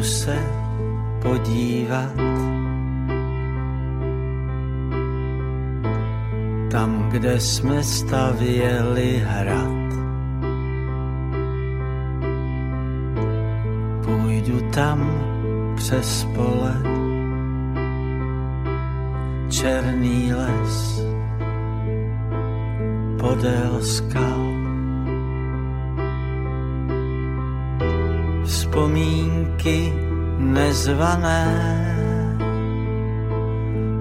Půjdu se podívat tam, kde jsme stavěli hrad. Půjdu tam přes pole, černý les, podél skal. Vzpomínky nezvané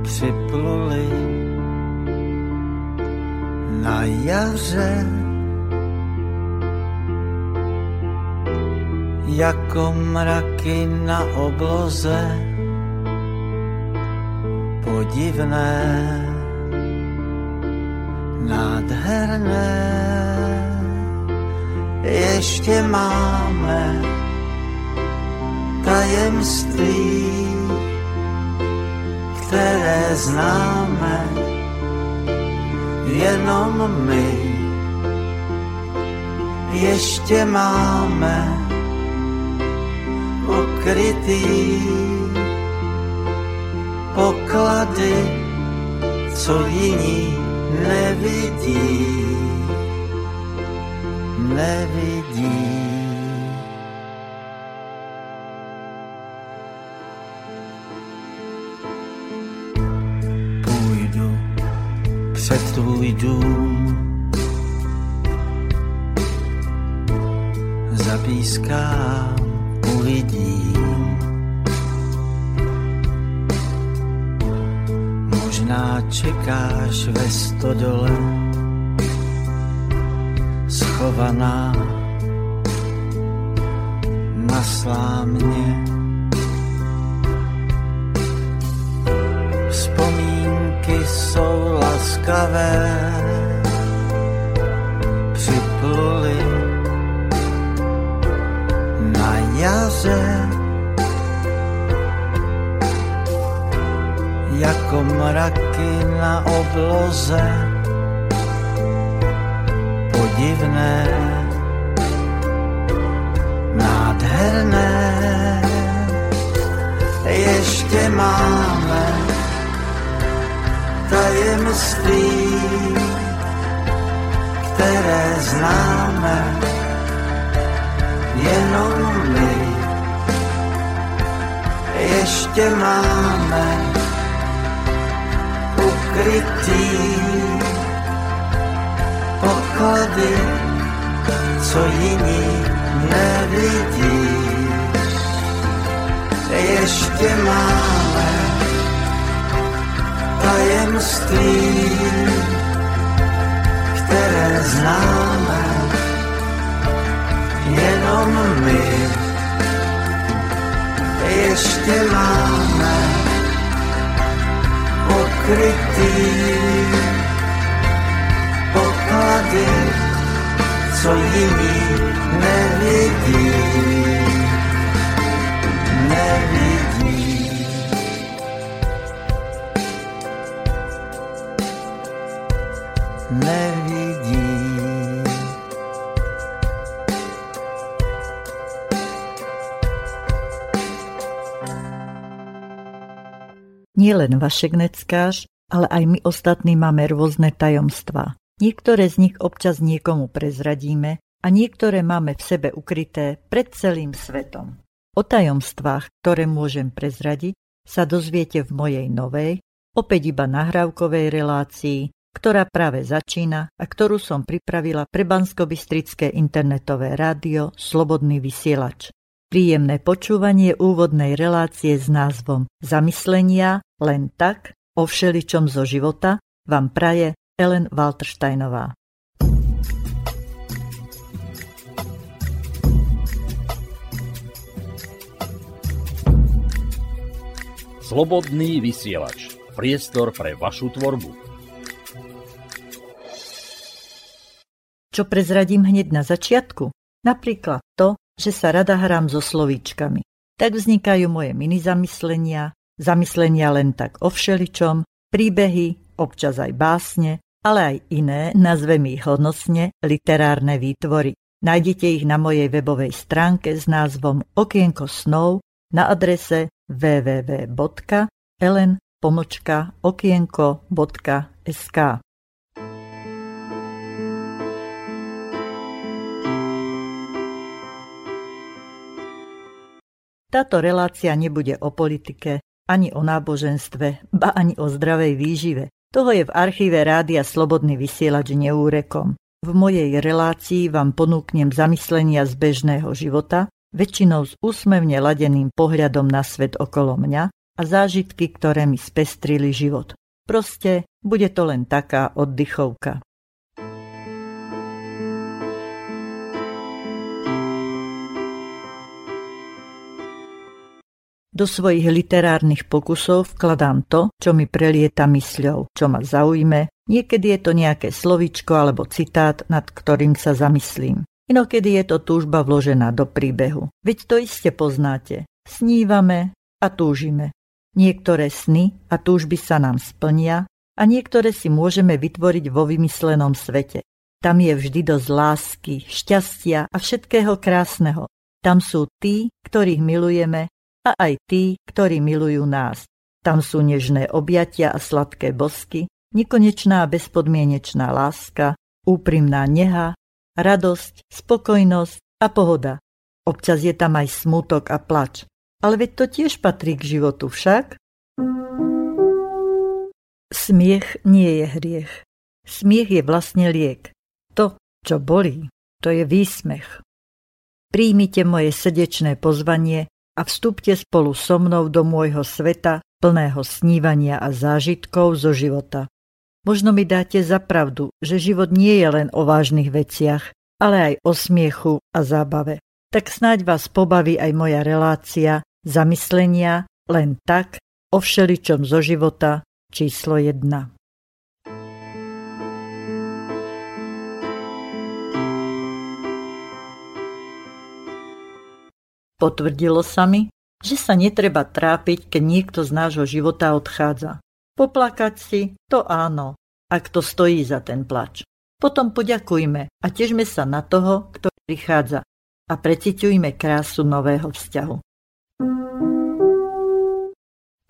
připluly na jaře jako mraky na obloze podivné, nádherné. Ještě máme tajemství, které známe jenom my. Ještě máme ukrytý poklady, co jiní nevidí, nevidí. Před tvůj dům, zapískám uvidím. Možná čekáš ve stodole, schovaná na slámě. Laskavé, připluly na jaře. Jako mraky na obloze, podivné, nádherné. Ještě máme tajemství, které známe jenom my. Ještě máme ukrytý poklady, co jiní nevidí. Ještě máme tajemství, které známe jenom my. Ještě máme pokrytý poklady, co jiní nevidí. Nielen vaše gneckáš, ale aj my ostatní máme rôzne tajomstvá. Niektoré z nich občas niekomu prezradíme a niektoré máme v sebe ukryté pred celým svetom. O tajomstvách, ktoré môžem prezradiť, sa dozviete v mojej novej, opäť iba nahrávkovej relácii, ktorá práve začína a ktorú som pripravila pre Banskobystrické internetové rádio Slobodný vysielač. Príjemné počúvanie úvodnej relácie s názvom Zamyslenia len tak o všeličom zo života vám praje Ellen Waltersteinová. Slobodný vysielač. Priestor pre vašu tvorbu. Čo prezradím hneď na začiatku? Napríklad to, že sa rada hrám so slovíčkami. Tak vznikajú moje mini zamyslenia, zamyslenia len tak o všeličom, príbehy, občas aj básne, ale aj iné, nazvem ich hodnostne, literárne výtvory. Nájdete ich na mojej webovej stránke s názvom Okienko snov na adrese www.elen.okienko.sk. Táto relácia nebude o politike, ani o náboženstve, ba ani o zdravej výžive. Toho je v archíve Rádia Slobodný vysielač neúrekom. V mojej relácii vám ponúknem zamyslenia z bežného života, väčšinou s úsmevne ladeným pohľadom na svet okolo mňa a zážitky, ktoré mi spestrili život. Proste bude to len taká oddychovka. Do svojich literárnych pokusov vkladám to, čo mi prelieta mysľou, čo ma zaujme, niekedy je to nejaké slovičko alebo citát, nad ktorým sa zamyslím. Inokedy je to túžba vložená do príbehu. Veď to iste poznáte. Snívame a túžime. Niektoré sny a túžby sa nám splnia a niektoré si môžeme vytvoriť vo vymyslenom svete. Tam je vždy dosť lásky, šťastia a všetkého krásneho. Tam sú tí, ktorých milujeme a aj tí, ktorí milujú nás. Tam sú nežné objatia a sladké bosky, nekonečná bezpodmienečná láska, úprimná neha, radosť, spokojnosť a pohoda. Občas je tam aj smutok a plač. Ale veď to tiež patrí k životu však. Smiech nie je hriech. Smiech je vlastne liek. To, čo bolí, to je výsmech. Príjmite moje srdečné pozvanie a vstúpte spolu so mnou do môjho sveta plného snívania a zážitkov zo života. Možno mi dáte za pravdu, že život nie je len o vážnych veciach, ale aj o smiechu a zábave. Tak snáď vás pobaví aj moja relácia zamyslenia len tak o všeličom zo života číslo 1. Potvrdilo sa mi, že sa netreba trápiť, keď niekto z nášho života odchádza. Poplakať si, to áno, ak to stojí za ten plač. Potom poďakujme a težme sa na toho, kto prichádza a preciťujme krásu nového vzťahu.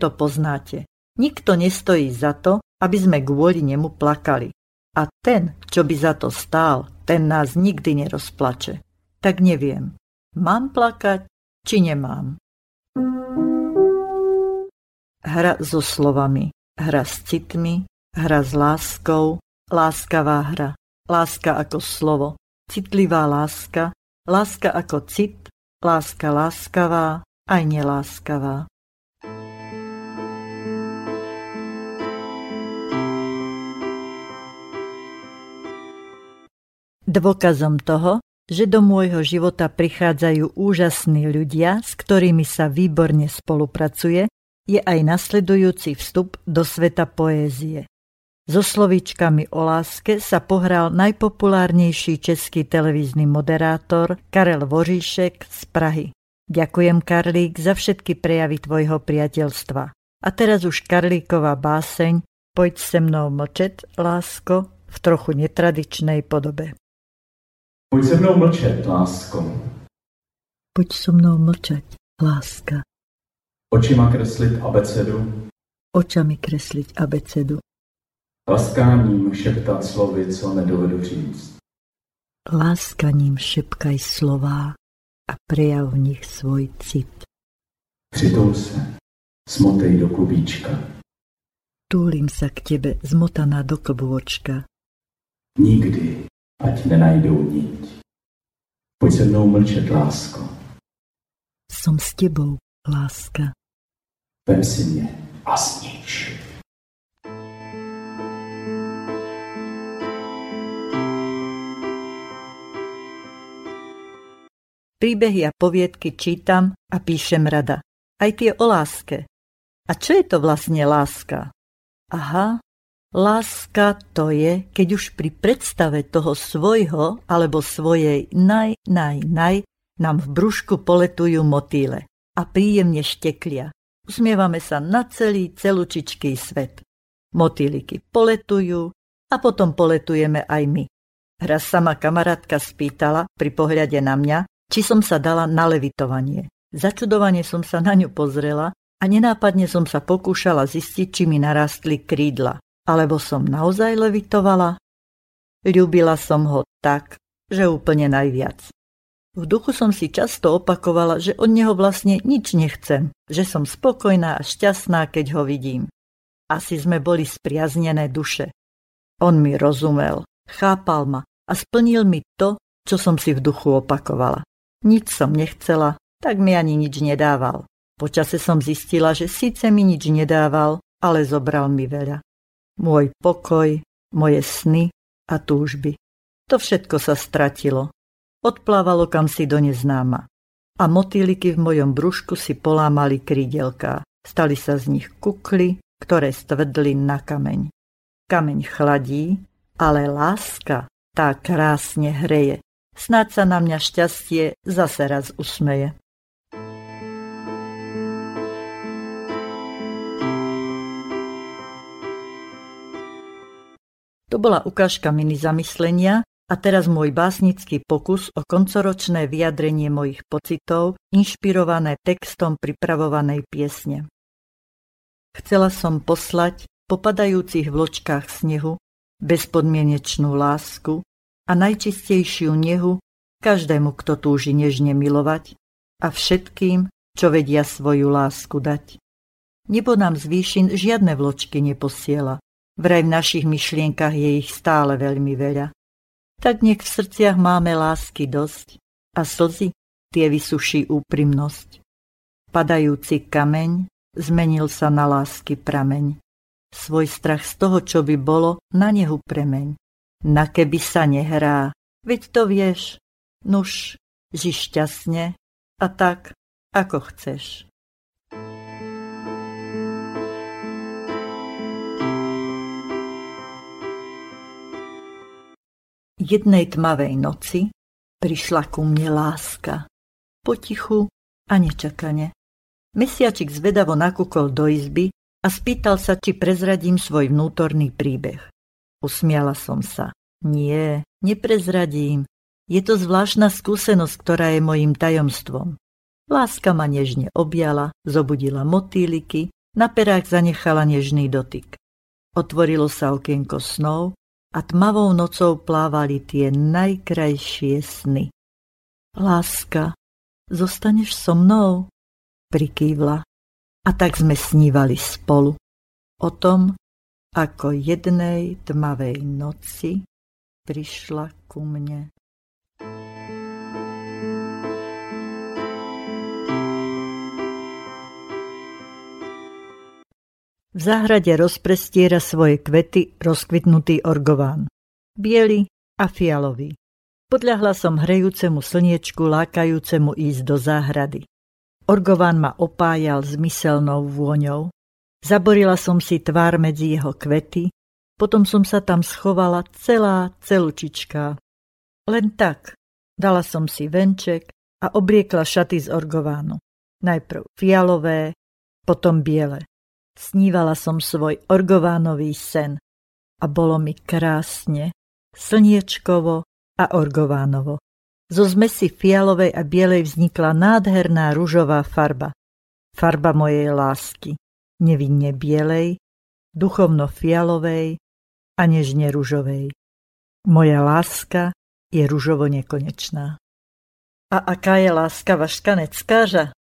To poznáte. Nikto nestojí za to, aby sme kvôli nemu plakali. A ten, čo by za to stál, ten nás nikdy nerozplače. Tak neviem, mám plakať či nemám. Hra so slovami, hra s citmi, hra s láskou, láskavá hra, láska ako slovo, citlivá láska, láska ako cit, láska láskavá, aj neláskavá. Dôkazom toho, že do môjho života prichádzajú úžasní ľudia, s ktorými sa výborne spolupracuje, je aj nasledujúci vstup do sveta poézie. So slovíčkami o láske sa pohral najpopulárnejší český televízny moderátor Karel Voříšek z Prahy. Ďakujem, Karlík, za všetky prejavy tvojho priateľstva. A teraz už Karlíková báseň Poď se mnou mlčet, lásko, v trochu netradičnej podobe. Pojď se mnou mlčet, lásko. Pojď so mnou mlčet, láska. Očima kreslit abecedu. Očami kresliť abecedu. Laskáním šeptat slovy, co nedovedu říct. Láskaním šepkaj slová a prejav v nich svoj cit. Přitul se, smotej do klubíčka. Túlim sa k tebe zmotaná do klbôčka. Nikdy ať nenajdou niť. Pojď se mnou mlčet, lásko. Som s tebou, láska. Vem si mě a znič. Príbehy a poviedky čítam a píšem rada. Aj tie o láske. A čo je to vlastne láska? Aha, Láska to je, keď už pri predstave toho svojho alebo svojej naj, naj, naj nám v brúšku poletujú motýle a príjemne šteklia. Usmievame sa na celý celúčičký svet. Motýliky poletujú a potom poletujeme aj my. Raz sa ma kamarátka spýtala pri pohľade na mňa, či som sa dala na levitovanie. Začudovane som sa na ňu pozrela a nenápadne som sa pokúšala zistiť, či mi narástli krídla, alebo som naozaj levitovala. Ľúbila som ho tak, že úplne najviac. V duchu som si často opakovala, že od neho vlastne nič nechcem, že som spokojná a šťastná, keď ho vidím. Asi sme boli spriaznené duše. On mi rozumel, chápal ma a splnil mi to, čo som si v duchu opakovala. Nič som nechcela, tak mi ani nič nedával. Počase som zistila, že síce mi nič nedával, ale zobral mi veľa. Môj pokoj, moje sny a túžby. To všetko sa stratilo. Odplávalo kam si do neznáma. A motýliky v mojom brúšku si polámali krídelká. Stali sa z nich kukly, ktoré stvrdli na kameň. Kameň chladí, ale láska tá krásne hreje. Snáď sa na mňa šťastie zase raz usmeje. To bola ukážka mini zamyslenia a teraz môj básnický pokus o koncoročné vyjadrenie mojich pocitov, inšpirované textom pripravovanej piesne. Chcela som poslať popadajúcich vločkách snehu bezpodmienečnú lásku a najčistejšiu nehu každému, kto túži nežne milovať a všetkým, čo vedia svoju lásku dať. Nebo nám z výšin žiadne vločky neposiela, Vraj v našich myšlienkach je ich stále veľmi veľa. Tak nech v srdciach máme lásky dosť a slzy tie vysuší úprimnosť. Padajúci kameň zmenil sa na lásky prameň. Svoj strach z toho, čo by bolo, na nehu premeň. Na keby sa nehrá, veď to vieš, nuž, ži šťastne a tak, ako chceš. Jednej tmavej noci prišla ku mne láska. Potichu a nečakane. Mesiačik zvedavo nakúkol do izby a spýtal sa, či prezradím svoj vnútorný príbeh. Usmiala som sa. Nie, neprezradím. Je to zvláštna skúsenosť, ktorá je mojim tajomstvom. Láska ma nežne objala, zobudila motýliky, na perách zanechala nežný dotyk. Otvorilo sa okienko snov a tmavou nocou plávali tie najkrajšie sny. Láska, zostaneš so mnou? Prikývla. A tak sme snívali spolu. O tom, ako jednej tmavej noci prišla ku mne. V záhrade rozprestiera svoje kvety rozkvitnutý orgován. Bielý a fialový. Podľahla som hrejúcemu slniečku, lákajúcemu ísť do záhrady. Orgován ma opájal zmyselnou vôňou. Zaborila som si tvár medzi jeho kvety, potom som sa tam schovala celá celučička. Len tak. Dala som si venček a obliekla šaty z orgovánu. Najprv fialové, potom biele. Snívala som svoj orgovánový sen a bolo mi krásne, slniečkovo a orgovánovo. Zo zmesi fialovej a bielej vznikla nádherná ružová farba. Farba mojej lásky, nevinne bielej, duchovno fialovej a nežne ružovej. Moja láska je ružovo nekonečná. A aká je láska vaškanec skáža?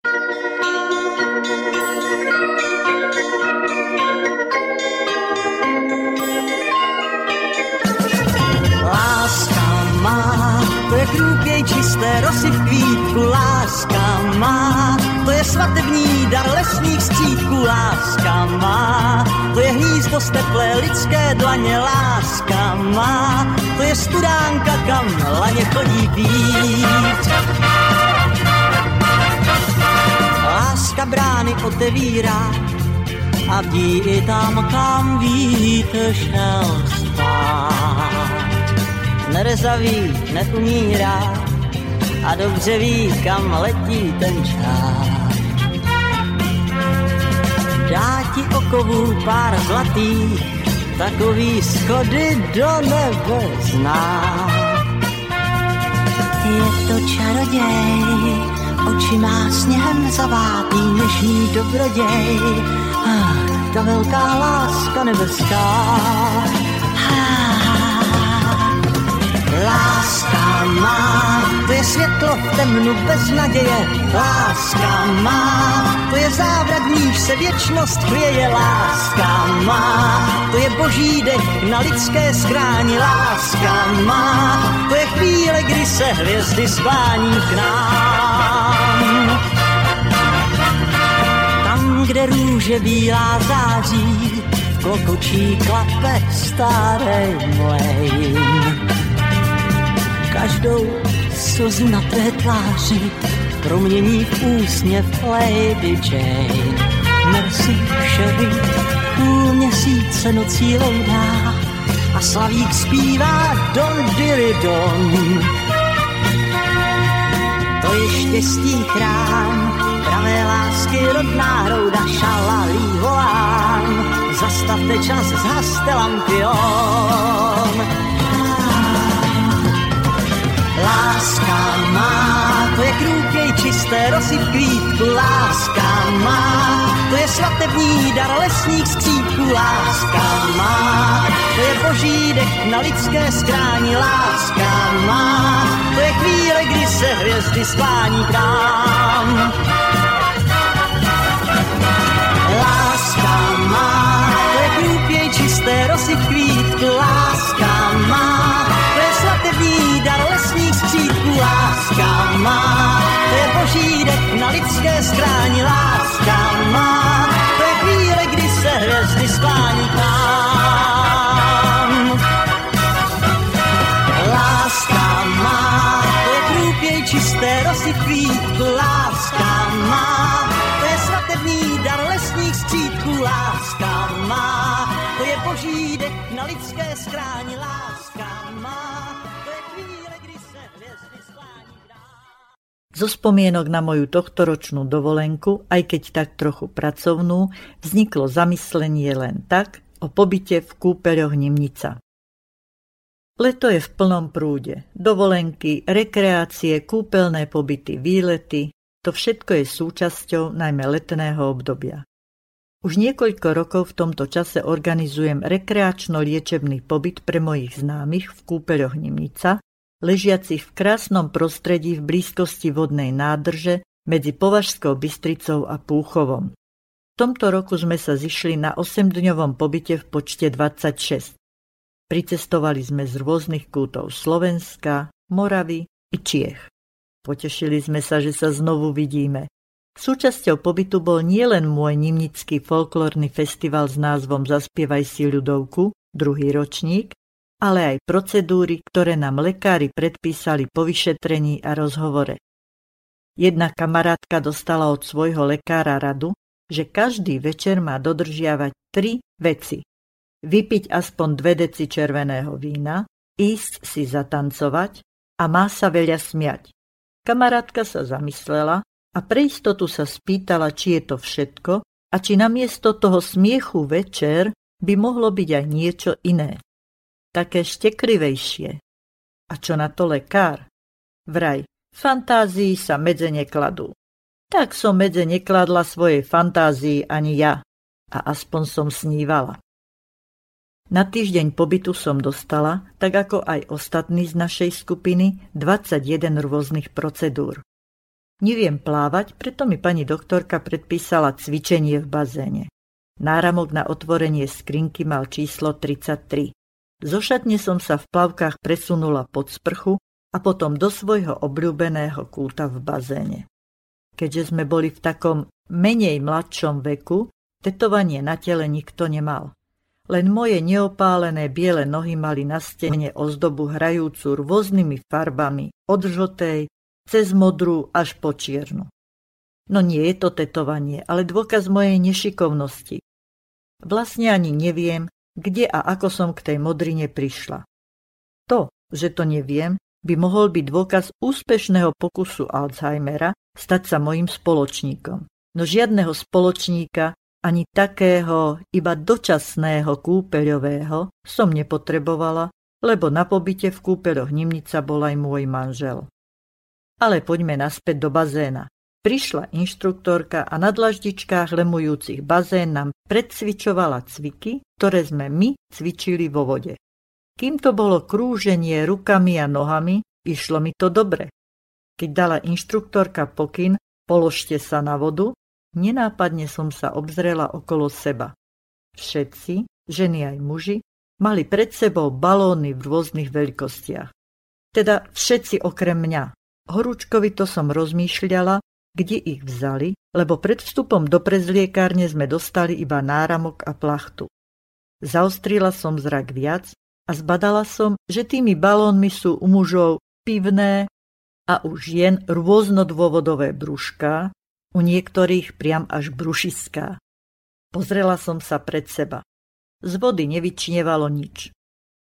Čisté rosy v kvítku, láska má. To je svatební dar lesních střídků, láska má. To je hnízdo z teplé lidské dlaně, láska má. To je studánka, kam laně chodí pít. Láska brány otevírá a vdí i tam, kam vítr šel spát nerezavý, neumírá a dobře ví, kam letí ten čas. Dá ti okovů pár zlatých, takový schody do nebe zná. Je to čaroděj, oči má sněhem zavátý dnešní dobroděj. Ah, ta velká láska nebeská. Láska má, to je světlo v temnu bez naděje. Láska má, to je závrat, níž se věčnost chvěje. Láska má, to je boží dech na lidské skráni. Láska má, to je chvíle, kdy se hvězdy sklání k nám. Tam, kde růže bílá září, klokočí klape staré mlejn. Každou slzu na té tváři promění v úsměv Lady Jane. Merci, Sherry, půl měsíce nocí loudá a slavík zpívá Don Diridon. To je štěstí chrám, pravé lásky rodná hrouda šalalí volám. Zastavte čas, zhaste lampion. Láska má, to je krůkej čisté rosy v kvítku. Láska má, to je svatební dar lesních skřípků. Láska má, to je boží dech na lidské skráni. Láska má, to je chvíle, kdy se hvězdy sklání k. Láska má, to je krůpěj čisté rosy v kvítku. Láska má, lidské skráni. Láska má, to je chvíle, kdy se hvězdy sklání k nám. Láska má, to je krůpěj čisté rosy kvítku. Láska má, to je svatební dar lesních skřítků. Láska má, to je boží dech na lidské skráni. Láska má, to je chvíle, kdy se hvězdy. Zo spomienok na moju tohtoročnú dovolenku, aj keď tak trochu pracovnú, vzniklo zamyslenie len tak o pobyte v kúpeľoch Nimnica. Leto je v plnom prúde. Dovolenky, rekreácie, kúpeľné pobyty, výlety, to všetko je súčasťou najmä letného obdobia. Už niekoľko rokov v tomto čase organizujem rekreačno-liečebný pobyt pre mojich známych v kúpeľoch Nimnica, ležiacich v krásnom prostredí v blízkosti vodnej nádrže medzi Považskou Bystricou a Púchovom. V tomto roku sme sa zišli na 8-dňovom pobyte v počte 26. Pricestovali sme z rôznych kútov Slovenska, Moravy i Čiech. Potešili sme sa, že sa znovu vidíme. Súčasťou pobytu bol nielen môj nimnický folklórny festival s názvom Zaspievaj si ľudovku, druhý ročník, ale aj procedúry, ktoré nám lekári predpísali po vyšetrení a rozhovore. Jedna kamarátka dostala od svojho lekára radu, že každý večer má dodržiavať tri veci vypiť aspoň dve deci červeného vína, ísť si zatancovať a má sa veľa smiať. Kamarátka sa zamyslela a pre istotu sa spýtala, či je to všetko a či namiesto toho smiechu večer by mohlo byť aj niečo iné. Také šteklivejšie. A čo na to lekár? Vraj, fantázii sa medze nekladú. Tak som medze nekladla svojej fantázii ani ja. A aspoň som snívala. Na týždeň pobytu som dostala, tak ako aj ostatní z našej skupiny, 21 rôznych procedúr. Neviem plávať, preto mi pani doktorka predpísala cvičenie v bazéne. Náramok na otvorenie skrinky mal číslo 33. Zo šatne som sa v plavkách presunula pod sprchu a potom do svojho obľúbeného kúta v bazéne. Keďže sme boli v takom menej mladšom veku, tetovanie na tele nikto nemal. Len moje neopálené biele nohy mali na stene ozdobu hrajúcu rôznymi farbami, od žltej, cez modrú až po čiernu. No nie je to tetovanie, ale dôkaz mojej nešikovnosti. Vlastne ani neviem, kde a ako som k tej modrine prišla. To, že to neviem, by mohol byť dôkaz úspešného pokusu Alzheimera stať sa mojim spoločníkom. No žiadneho spoločníka ani takého iba dočasného kúpeľového som nepotrebovala, lebo na pobyte v kúpeľoch Nimnica bol aj môj manžel. Ale poďme naspäť do bazéna. Prišla inštruktorka a na dlaždičkách lemujúcich bazén nám predcvičovala cviky, ktoré sme my cvičili vo vode. Kým to bolo krúženie rukami a nohami, išlo mi to dobre. Keď dala inštruktorka pokyn, položte sa na vodu, nenápadne som sa obzrela okolo seba. Všetci, ženy aj muži, mali pred sebou balóny v rôznych veľkostiach. Teda všetci okrem mňa. Horúčkovi to som rozmýšľala, kde ich vzali, lebo pred vstupom do prezliekárne sme dostali iba náramok a plachtu. Zaostrila som zrak viac a zbadala som, že tými balónmi sú u mužov pivné a u žien rôznodôvodové brúška, u niektorých priam až brušiská. Pozrela som sa pred seba. Z vody nevyčnievalo nič.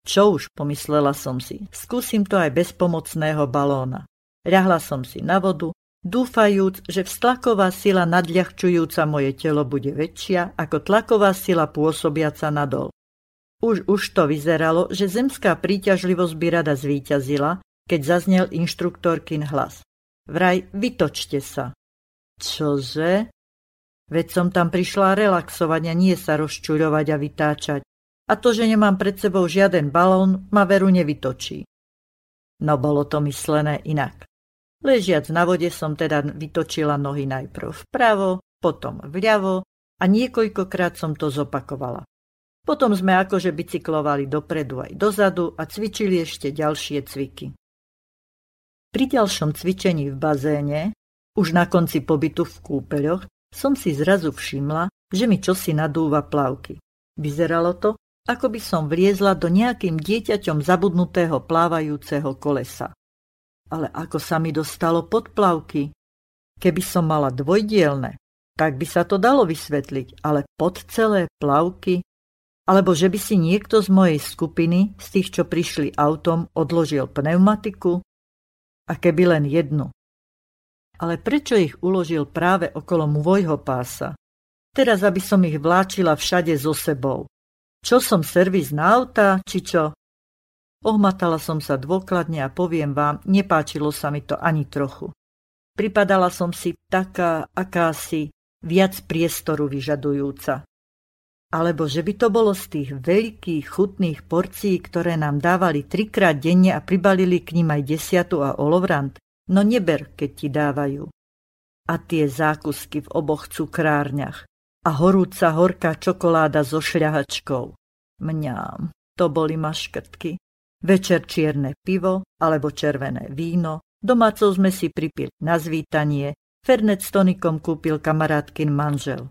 Čo už, pomyslela som si, skúsim to aj bez pomocného balóna. Ľahla som si na vodu dúfajúc, že vztlaková sila nadľahčujúca moje telo bude väčšia ako tlaková sila pôsobiaca nadol. Už už to vyzeralo, že zemská príťažlivosť by rada zvíťazila, keď zaznel inštruktorkin hlas. Vraj, vytočte sa. Čože? Veď som tam prišla relaxovať a nie sa rozčuľovať a vytáčať. A to, že nemám pred sebou žiaden balón, ma veru nevytočí. No bolo to myslené inak. Ležiac na vode som teda vytočila nohy najprv vpravo, potom vľavo a niekoľkokrát som to zopakovala. Potom sme akože bicyklovali dopredu aj dozadu a cvičili ešte ďalšie cviky. Pri ďalšom cvičení v bazéne, už na konci pobytu v kúpeľoch, som si zrazu všimla, že mi čosi nadúva plavky. Vyzeralo to, ako by som vliezla do nejakým dieťaťom zabudnutého plávajúceho kolesa ale ako sa mi dostalo pod plavky. Keby som mala dvojdielne, tak by sa to dalo vysvetliť, ale pod celé plavky, alebo že by si niekto z mojej skupiny, z tých, čo prišli autom, odložil pneumatiku, a keby len jednu. Ale prečo ich uložil práve okolo môjho pása? Teraz, aby som ich vláčila všade so sebou. Čo som servis na auta, či čo? Ohmatala som sa dôkladne a poviem vám, nepáčilo sa mi to ani trochu. Pripadala som si taká, akási, viac priestoru vyžadujúca. Alebo že by to bolo z tých veľkých, chutných porcií, ktoré nám dávali trikrát denne a pribalili k ním aj desiatu a olovrant, no neber, keď ti dávajú. A tie zákusky v oboch cukrárniach a horúca horká čokoláda so šľahačkou. Mňám, to boli maškrtky. Večer čierne pivo alebo červené víno, domácov sme si pripili na zvítanie, Fernet s tonikom kúpil kamarátkin manžel.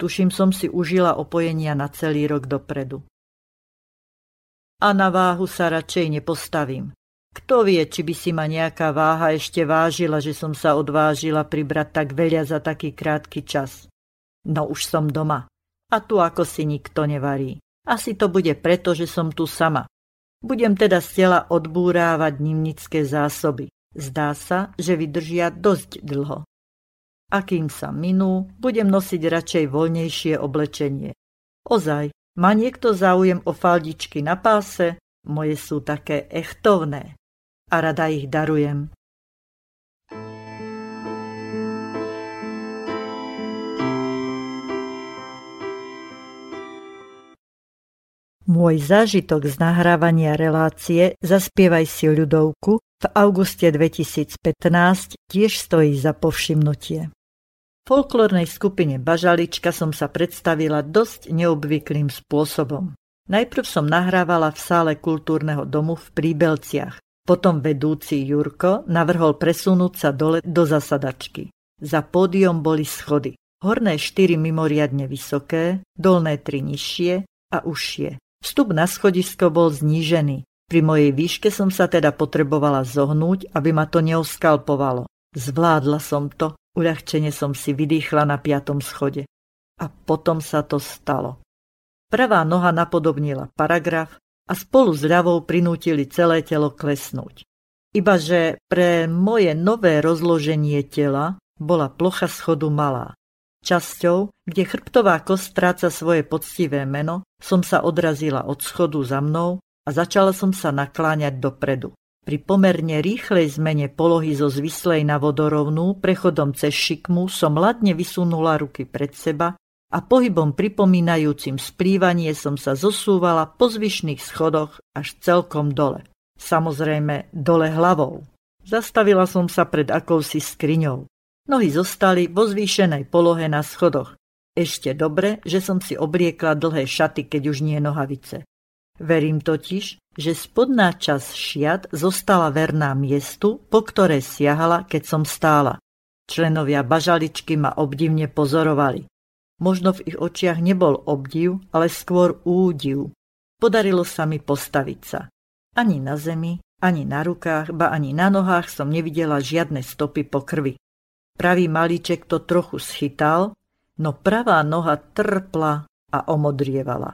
Tuším som si užila opojenia na celý rok dopredu. A na váhu sa radšej nepostavím. Kto vie, či by si ma nejaká váha ešte vážila, že som sa odvážila pribrať tak veľa za taký krátky čas. No už som doma. A tu ako si nikto nevarí. Asi to bude preto, že som tu sama. Budem teda z tela odbúrávať nimnické zásoby. Zdá sa, že vydržia dosť dlho. A kým sa minú, budem nosiť radšej voľnejšie oblečenie. Ozaj, má niekto záujem o faldičky na páse? Moje sú také echtovné. A rada ich darujem. Môj zážitok z nahrávania relácie Zaspievaj si ľudovku v auguste 2015 tiež stojí za povšimnutie. V folklórnej skupine Bažalička som sa predstavila dosť neobvyklým spôsobom. Najprv som nahrávala v sále kultúrneho domu v Príbelciach. Potom vedúci Jurko navrhol presunúť sa dole do zasadačky. Za pódium boli schody. Horné štyri mimoriadne vysoké, dolné tri nižšie a užšie. Vstup na schodisko bol znížený. Pri mojej výške som sa teda potrebovala zohnúť, aby ma to neoskalpovalo. Zvládla som to, uľahčene som si vydýchla na piatom schode. A potom sa to stalo. Pravá noha napodobnila paragraf a spolu s ľavou prinútili celé telo klesnúť. Ibaže pre moje nové rozloženie tela bola plocha schodu malá. Časťou, kde chrbtová kost stráca svoje poctivé meno, som sa odrazila od schodu za mnou a začala som sa nakláňať dopredu. Pri pomerne rýchlej zmene polohy zo zvislej na vodorovnú prechodom cez šikmu som ladne vysunula ruky pred seba a pohybom pripomínajúcim splývanie som sa zosúvala po zvyšných schodoch až celkom dole. Samozrejme dole hlavou. Zastavila som sa pred akousi skriňou. Nohy zostali vo zvýšenej polohe na schodoch. Ešte dobre, že som si obliekla dlhé šaty, keď už nie nohavice. Verím totiž, že spodná časť šiat zostala verná miestu, po ktoré siahala, keď som stála. Členovia bažaličky ma obdivne pozorovali. Možno v ich očiach nebol obdiv, ale skôr údiv. Podarilo sa mi postaviť sa. Ani na zemi, ani na rukách, ba ani na nohách som nevidela žiadne stopy po krvi. Pravý malíček to trochu schytal, no pravá noha trpla a omodrievala.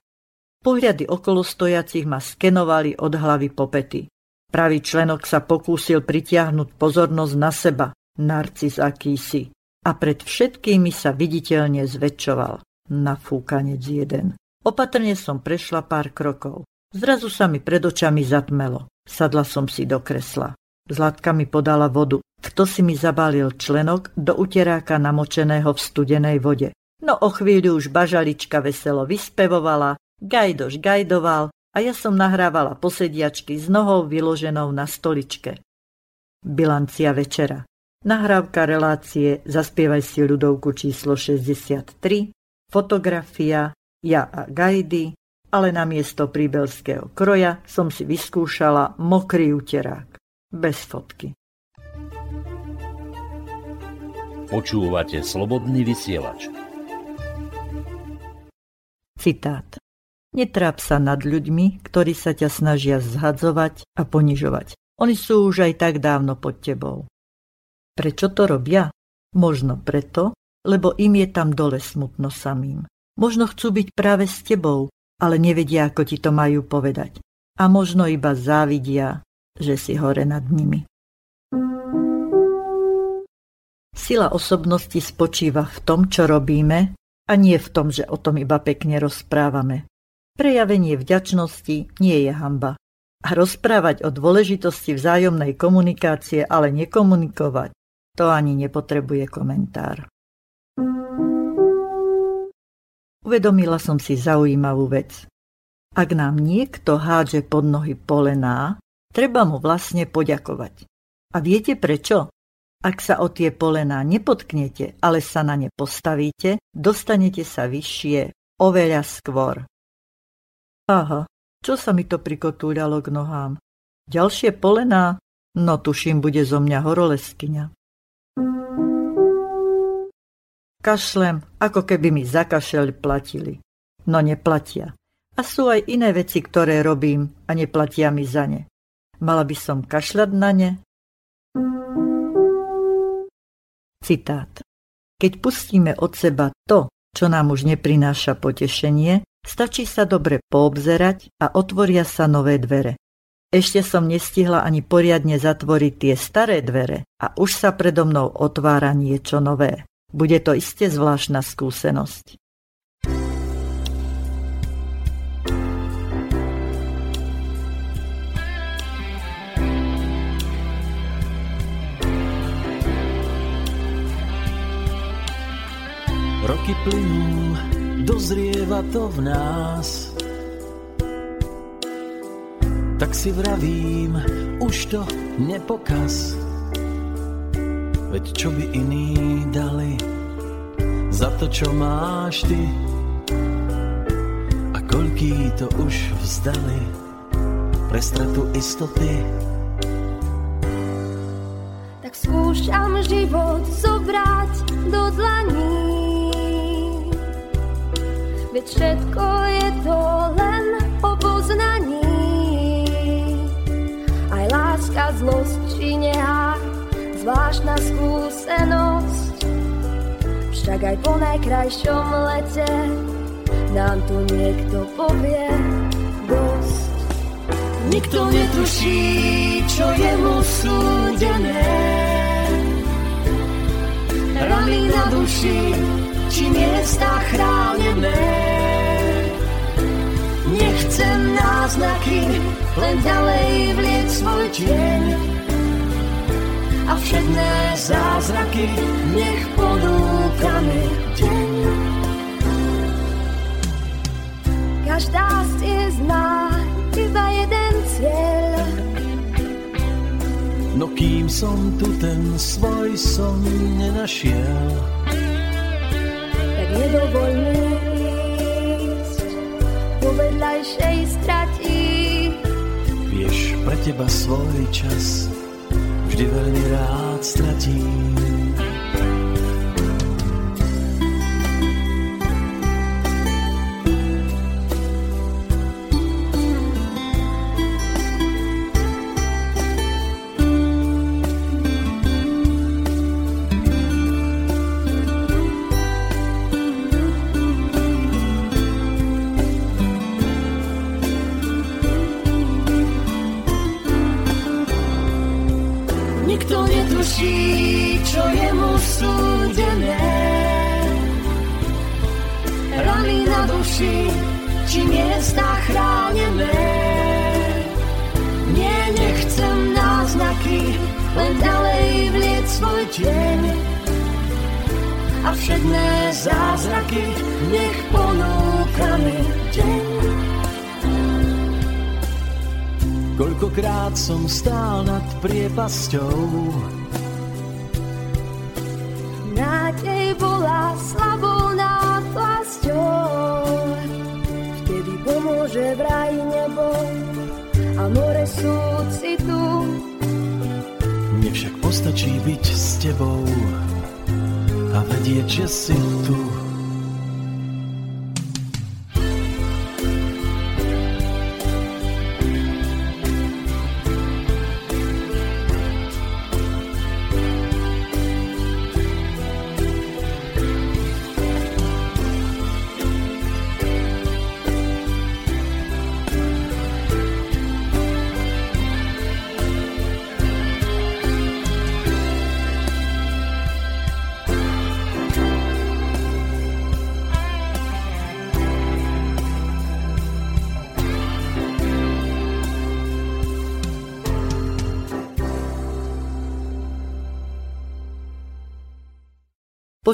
Pohľady okolo stojacich ma skenovali od hlavy po pety. Pravý členok sa pokúsil pritiahnuť pozornosť na seba, narcis akýsi, a pred všetkými sa viditeľne zväčšoval. Na fúkanec jeden. Opatrne som prešla pár krokov. Zrazu sa mi pred očami zatmelo. Sadla som si do kresla. Zlatka mi podala vodu. Kto si mi zabalil členok do uteráka namočeného v studenej vode. No o chvíľu už bažalička veselo vyspevovala Gajdoš gajdoval a ja som nahrávala posediačky s nohou vyloženou na stoličke. Bilancia večera. Nahrávka relácie Zaspievaj si ľudovku číslo 63, fotografia Ja a Gajdy, ale na miesto príbelského kroja som si vyskúšala mokrý uterák. Bez fotky. Počúvate slobodný vysielač. Citát. Netráp sa nad ľuďmi, ktorí sa ťa snažia zhadzovať a ponižovať. Oni sú už aj tak dávno pod tebou. Prečo to robia? Možno preto, lebo im je tam dole smutno samým. Možno chcú byť práve s tebou, ale nevedia, ako ti to majú povedať. A možno iba závidia, že si hore nad nimi. Sila osobnosti spočíva v tom, čo robíme, a nie v tom, že o tom iba pekne rozprávame. Prejavenie vďačnosti nie je hamba. A rozprávať o dôležitosti vzájomnej komunikácie, ale nekomunikovať, to ani nepotrebuje komentár. Uvedomila som si zaujímavú vec. Ak nám niekto hádže pod nohy polená, treba mu vlastne poďakovať. A viete prečo? Ak sa o tie polená nepotknete, ale sa na ne postavíte, dostanete sa vyššie oveľa skôr. Aha, čo sa mi to prikotúľalo k nohám? Ďalšie polená? No tuším, bude zo mňa horoleskyňa. Kašlem, ako keby mi za kašel platili. No neplatia. A sú aj iné veci, ktoré robím a neplatia mi za ne. Mala by som kašľať na ne? Citát. Keď pustíme od seba to, čo nám už neprináša potešenie, Stačí sa dobre poobzerať a otvoria sa nové dvere. Ešte som nestihla ani poriadne zatvoriť tie staré dvere a už sa predo mnou otvára niečo nové. Bude to iste zvláštna skúsenosť. Roky plynú dozrieva to v nás. Tak si vravím, už to nepokaz. Veď čo by iní dali za to, čo máš ty? A koľký to už vzdali pre stratu istoty? Tak skúšam život zobrať do dlaní Veď všetko je to len o poznaní. Aj láska, zlosť či neha, zvláštna skúsenosť. Však aj po najkrajšom lete nám tu niekto povie dosť. Nikto netuší, čo je mu súdené. Rany na duši, či miesta chránené. Náznaky, len ďalej vlieť svoj tieň. A všetné zázraky nech ponúkame deň. Každá z ciest má iba jeden cieľ. No kým som tu ten svoj som nenašiel, tak nedovoľ teba svoj čas vždy veľmi rád stratím. Som stál nad priepasťou, Nádej bola slabou náplasťou. Vtedy pomôže vraj nebo a more súcitu. mne však postačí byť s tebou a vedieť, že si tu.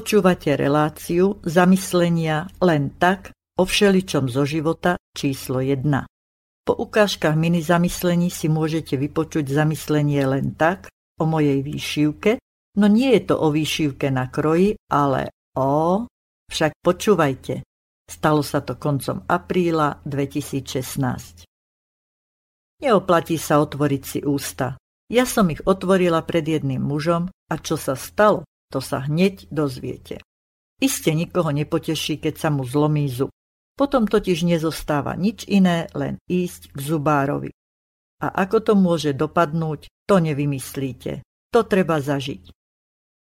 Počúvate reláciu zamyslenia len tak o všeličom zo života číslo 1. Po ukážkach mini zamyslení si môžete vypočuť zamyslenie len tak o mojej výšivke, no nie je to o výšivke na kroji, ale o... Však počúvajte. Stalo sa to koncom apríla 2016. Neoplatí sa otvoriť si ústa. Ja som ich otvorila pred jedným mužom a čo sa stalo, to sa hneď dozviete. Iste nikoho nepoteší, keď sa mu zlomí zub. Potom totiž nezostáva nič iné, len ísť k zubárovi. A ako to môže dopadnúť, to nevymyslíte. To treba zažiť.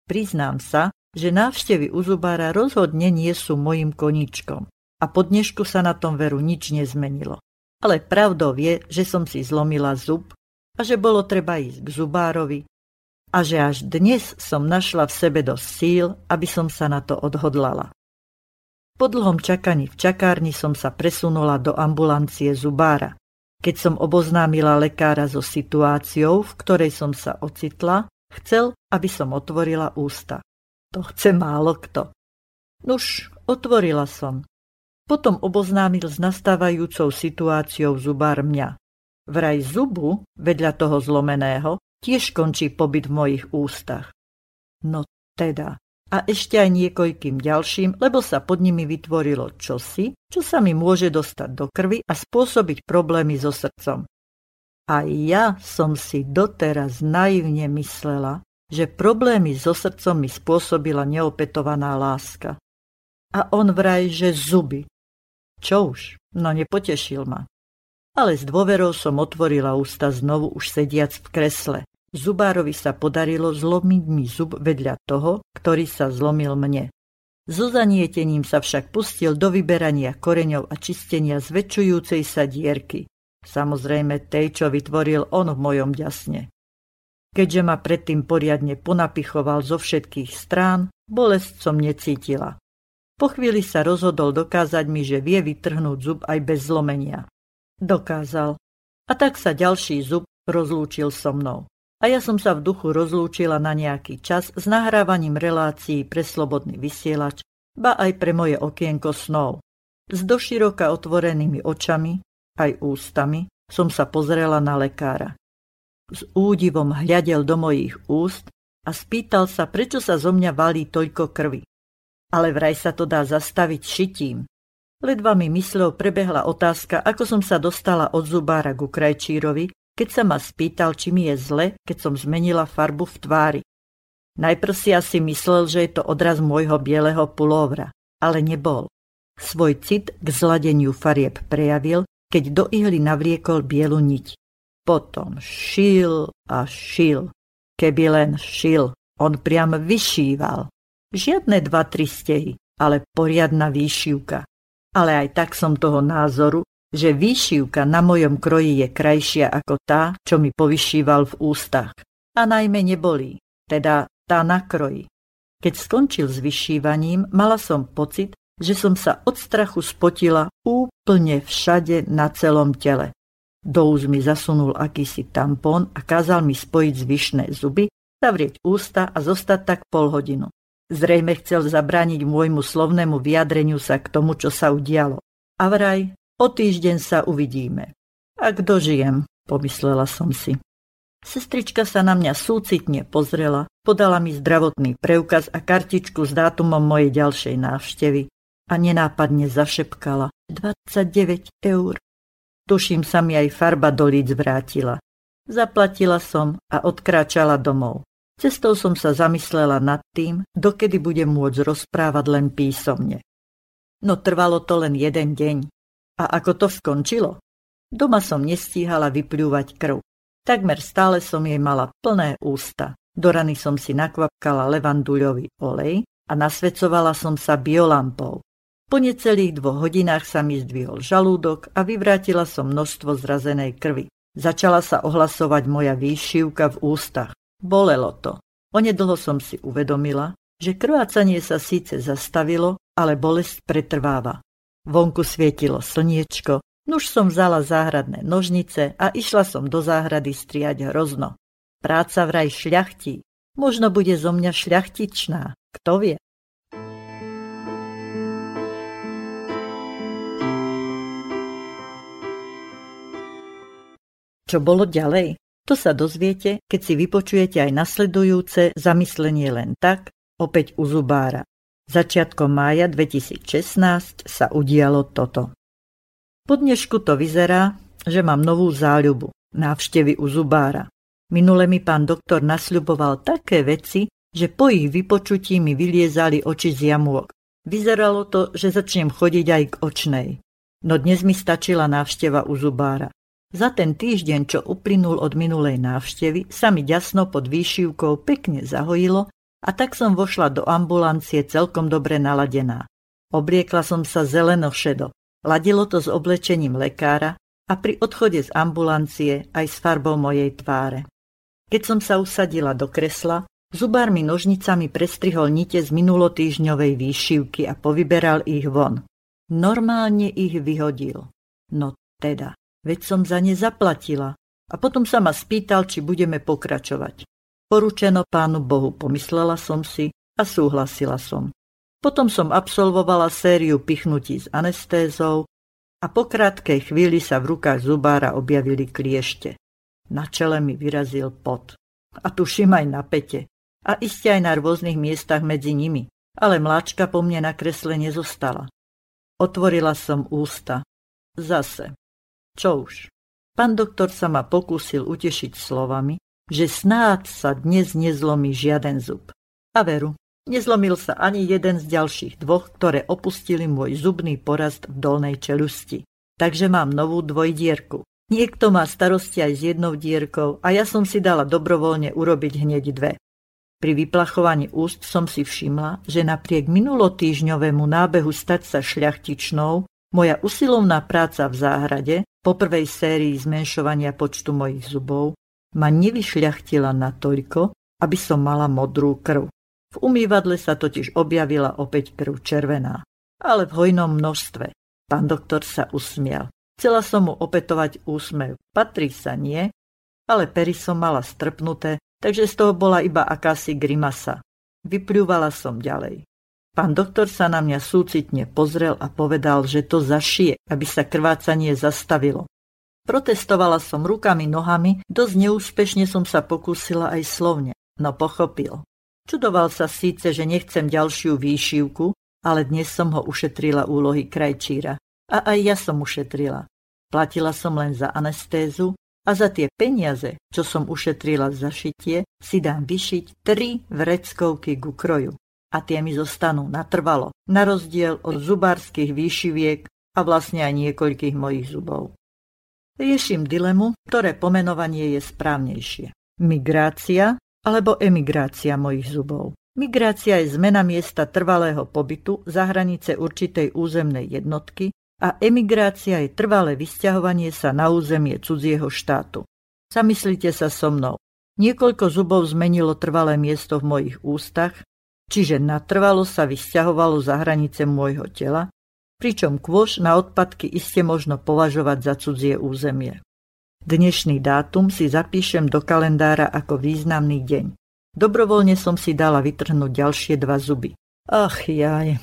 Priznám sa, že návštevy u zubára rozhodne nie sú mojim koníčkom a po dnešku sa na tom veru nič nezmenilo. Ale pravdou je, že som si zlomila zub a že bolo treba ísť k zubárovi a že až dnes som našla v sebe dosť síl, aby som sa na to odhodlala. Po dlhom čakaní v čakárni som sa presunula do ambulancie zubára. Keď som oboznámila lekára so situáciou, v ktorej som sa ocitla, chcel, aby som otvorila ústa. To chce málo kto. Nuž, otvorila som. Potom oboznámil s nastávajúcou situáciou zubár mňa. Vraj zubu, vedľa toho zlomeného, tiež končí pobyt v mojich ústach. No teda. A ešte aj niekoľkým ďalším, lebo sa pod nimi vytvorilo čosi, čo sa mi môže dostať do krvi a spôsobiť problémy so srdcom. A ja som si doteraz naivne myslela, že problémy so srdcom mi spôsobila neopetovaná láska. A on vraj, že zuby. Čo už, no nepotešil ma. Ale s dôverou som otvorila ústa znovu už sediac v kresle. Zubárovi sa podarilo zlomiť mi zub vedľa toho, ktorý sa zlomil mne. So zanietením sa však pustil do vyberania koreňov a čistenia zväčšujúcej sa dierky. Samozrejme tej, čo vytvoril on v mojom ďasne. Keďže ma predtým poriadne ponapichoval zo všetkých strán, bolesť som necítila. Po chvíli sa rozhodol dokázať mi, že vie vytrhnúť zub aj bez zlomenia. Dokázal. A tak sa ďalší zub rozlúčil so mnou. A ja som sa v duchu rozlúčila na nejaký čas s nahrávaním relácií pre slobodný vysielač, ba aj pre moje okienko snov. S doširoka otvorenými očami, aj ústami, som sa pozrela na lekára. S údivom hľadel do mojich úst a spýtal sa, prečo sa zo mňa valí toľko krvi. Ale vraj sa to dá zastaviť šitím. Ledva mi mysľou prebehla otázka, ako som sa dostala od zubára ku krajčírovi, keď sa ma spýtal, či mi je zle, keď som zmenila farbu v tvári. Najprv si asi myslel, že je to odraz môjho bieleho pulóvra, ale nebol. Svoj cit k zladeniu farieb prejavil, keď do ihly navliekol bielu niť. Potom šil a šil. Keby len šil, on priam vyšíval. Žiadne dva, tri stehy, ale poriadna výšivka. Ale aj tak som toho názoru, že výšivka na mojom kroji je krajšia ako tá, čo mi povyšíval v ústach. A najmä nebolí, teda tá na kroji. Keď skončil s vyšívaním, mala som pocit, že som sa od strachu spotila úplne všade na celom tele. Do úz mi zasunul akýsi tampón a kázal mi spojiť zvyšné zuby, zavrieť ústa a zostať tak pol hodinu. Zrejme chcel zabrániť môjmu slovnému vyjadreniu sa k tomu, čo sa udialo. A vraj, O týždeň sa uvidíme. Ak dožijem, pomyslela som si. Sestrička sa na mňa súcitne pozrela, podala mi zdravotný preukaz a kartičku s dátumom mojej ďalšej návštevy a nenápadne zašepkala 29 eur. Tuším sa mi aj farba do líc vrátila. Zaplatila som a odkráčala domov. Cestou som sa zamyslela nad tým, dokedy budem môcť rozprávať len písomne. No trvalo to len jeden deň. A ako to skončilo? Doma som nestíhala vyplúvať krv. Takmer stále som jej mala plné ústa. Do rany som si nakvapkala levanduľový olej a nasvecovala som sa biolampou. Po necelých dvoch hodinách sa mi zdvihol žalúdok a vyvrátila som množstvo zrazenej krvi. Začala sa ohlasovať moja výšivka v ústach. Bolelo to. Onedlho som si uvedomila, že krvácanie sa síce zastavilo, ale bolesť pretrváva. Vonku svietilo slniečko, nuž som vzala záhradné nožnice a išla som do záhrady striať hrozno. Práca vraj šľachtí. Možno bude zo mňa šľachtičná. Kto vie? Čo bolo ďalej? To sa dozviete, keď si vypočujete aj nasledujúce zamyslenie len tak, opäť u zubára. Začiatkom mája 2016 sa udialo toto. Po dnešku to vyzerá, že mám novú záľubu, návštevy u zubára. Minule mi pán doktor nasľuboval také veci, že po ich vypočutí mi vyliezali oči z jamôk. Vyzeralo to, že začnem chodiť aj k očnej. No dnes mi stačila návšteva u zubára. Za ten týždeň, čo uplynul od minulej návštevy, sa mi ďasno pod výšivkou pekne zahojilo a tak som vošla do ambulancie celkom dobre naladená. Obliekla som sa zeleno-šedo. Ladilo to s oblečením lekára a pri odchode z ambulancie aj s farbou mojej tváre. Keď som sa usadila do kresla, zubár mi nožnicami prestrihol nite z minulotýžňovej výšivky a povyberal ich von. Normálne ich vyhodil. No teda, veď som za ne zaplatila. A potom sa ma spýtal, či budeme pokračovať. Poručeno pánu Bohu, pomyslela som si a súhlasila som. Potom som absolvovala sériu pichnutí s anestézou a po krátkej chvíli sa v rukách zubára objavili kliešte. Na čele mi vyrazil pot. A tuším aj na pete. A iste aj na rôznych miestach medzi nimi. Ale mláčka po mne na kresle nezostala. Otvorila som ústa. Zase. Čo už? Pán doktor sa ma pokúsil utešiť slovami, že snáď sa dnes nezlomí žiaden zub. A veru, nezlomil sa ani jeden z ďalších dvoch, ktoré opustili môj zubný porast v dolnej čelusti. Takže mám novú dvojdierku. Niekto má starosti aj s jednou dierkou a ja som si dala dobrovoľne urobiť hneď dve. Pri vyplachovaní úst som si všimla, že napriek minulotýžňovému nábehu stať sa šľachtičnou, moja usilovná práca v záhrade, po prvej sérii zmenšovania počtu mojich zubov, ma nevyšľachtila natoľko, aby som mala modrú krv. V umývadle sa totiž objavila opäť krv červená, ale v hojnom množstve. Pán doktor sa usmial. Chcela som mu opetovať úsmev. Patrí sa nie, ale pery som mala strpnuté, takže z toho bola iba akási grimasa. Vypľúvala som ďalej. Pán doktor sa na mňa súcitne pozrel a povedal, že to zašije, aby sa krvácanie zastavilo. Protestovala som rukami, nohami, dosť neúspešne som sa pokúsila aj slovne, no pochopil. Čudoval sa síce, že nechcem ďalšiu výšivku, ale dnes som ho ušetrila úlohy krajčíra. A aj ja som ušetrila. Platila som len za anestézu a za tie peniaze, čo som ušetrila za šitie, si dám vyšiť tri vreckovky ku kroju. A tie mi zostanú natrvalo, na rozdiel od zubárskych výšiviek a vlastne aj niekoľkých mojich zubov. Riešim dilemu, ktoré pomenovanie je správnejšie. Migrácia alebo emigrácia mojich zubov. Migrácia je zmena miesta trvalého pobytu za hranice určitej územnej jednotky a emigrácia je trvalé vysťahovanie sa na územie cudzieho štátu. Zamyslite sa so mnou. Niekoľko zubov zmenilo trvalé miesto v mojich ústach, čiže natrvalo sa vysťahovalo za hranice môjho tela, pričom kôž na odpadky iste možno považovať za cudzie územie. Dnešný dátum si zapíšem do kalendára ako významný deň. Dobrovoľne som si dala vytrhnúť ďalšie dva zuby. Ach jaj.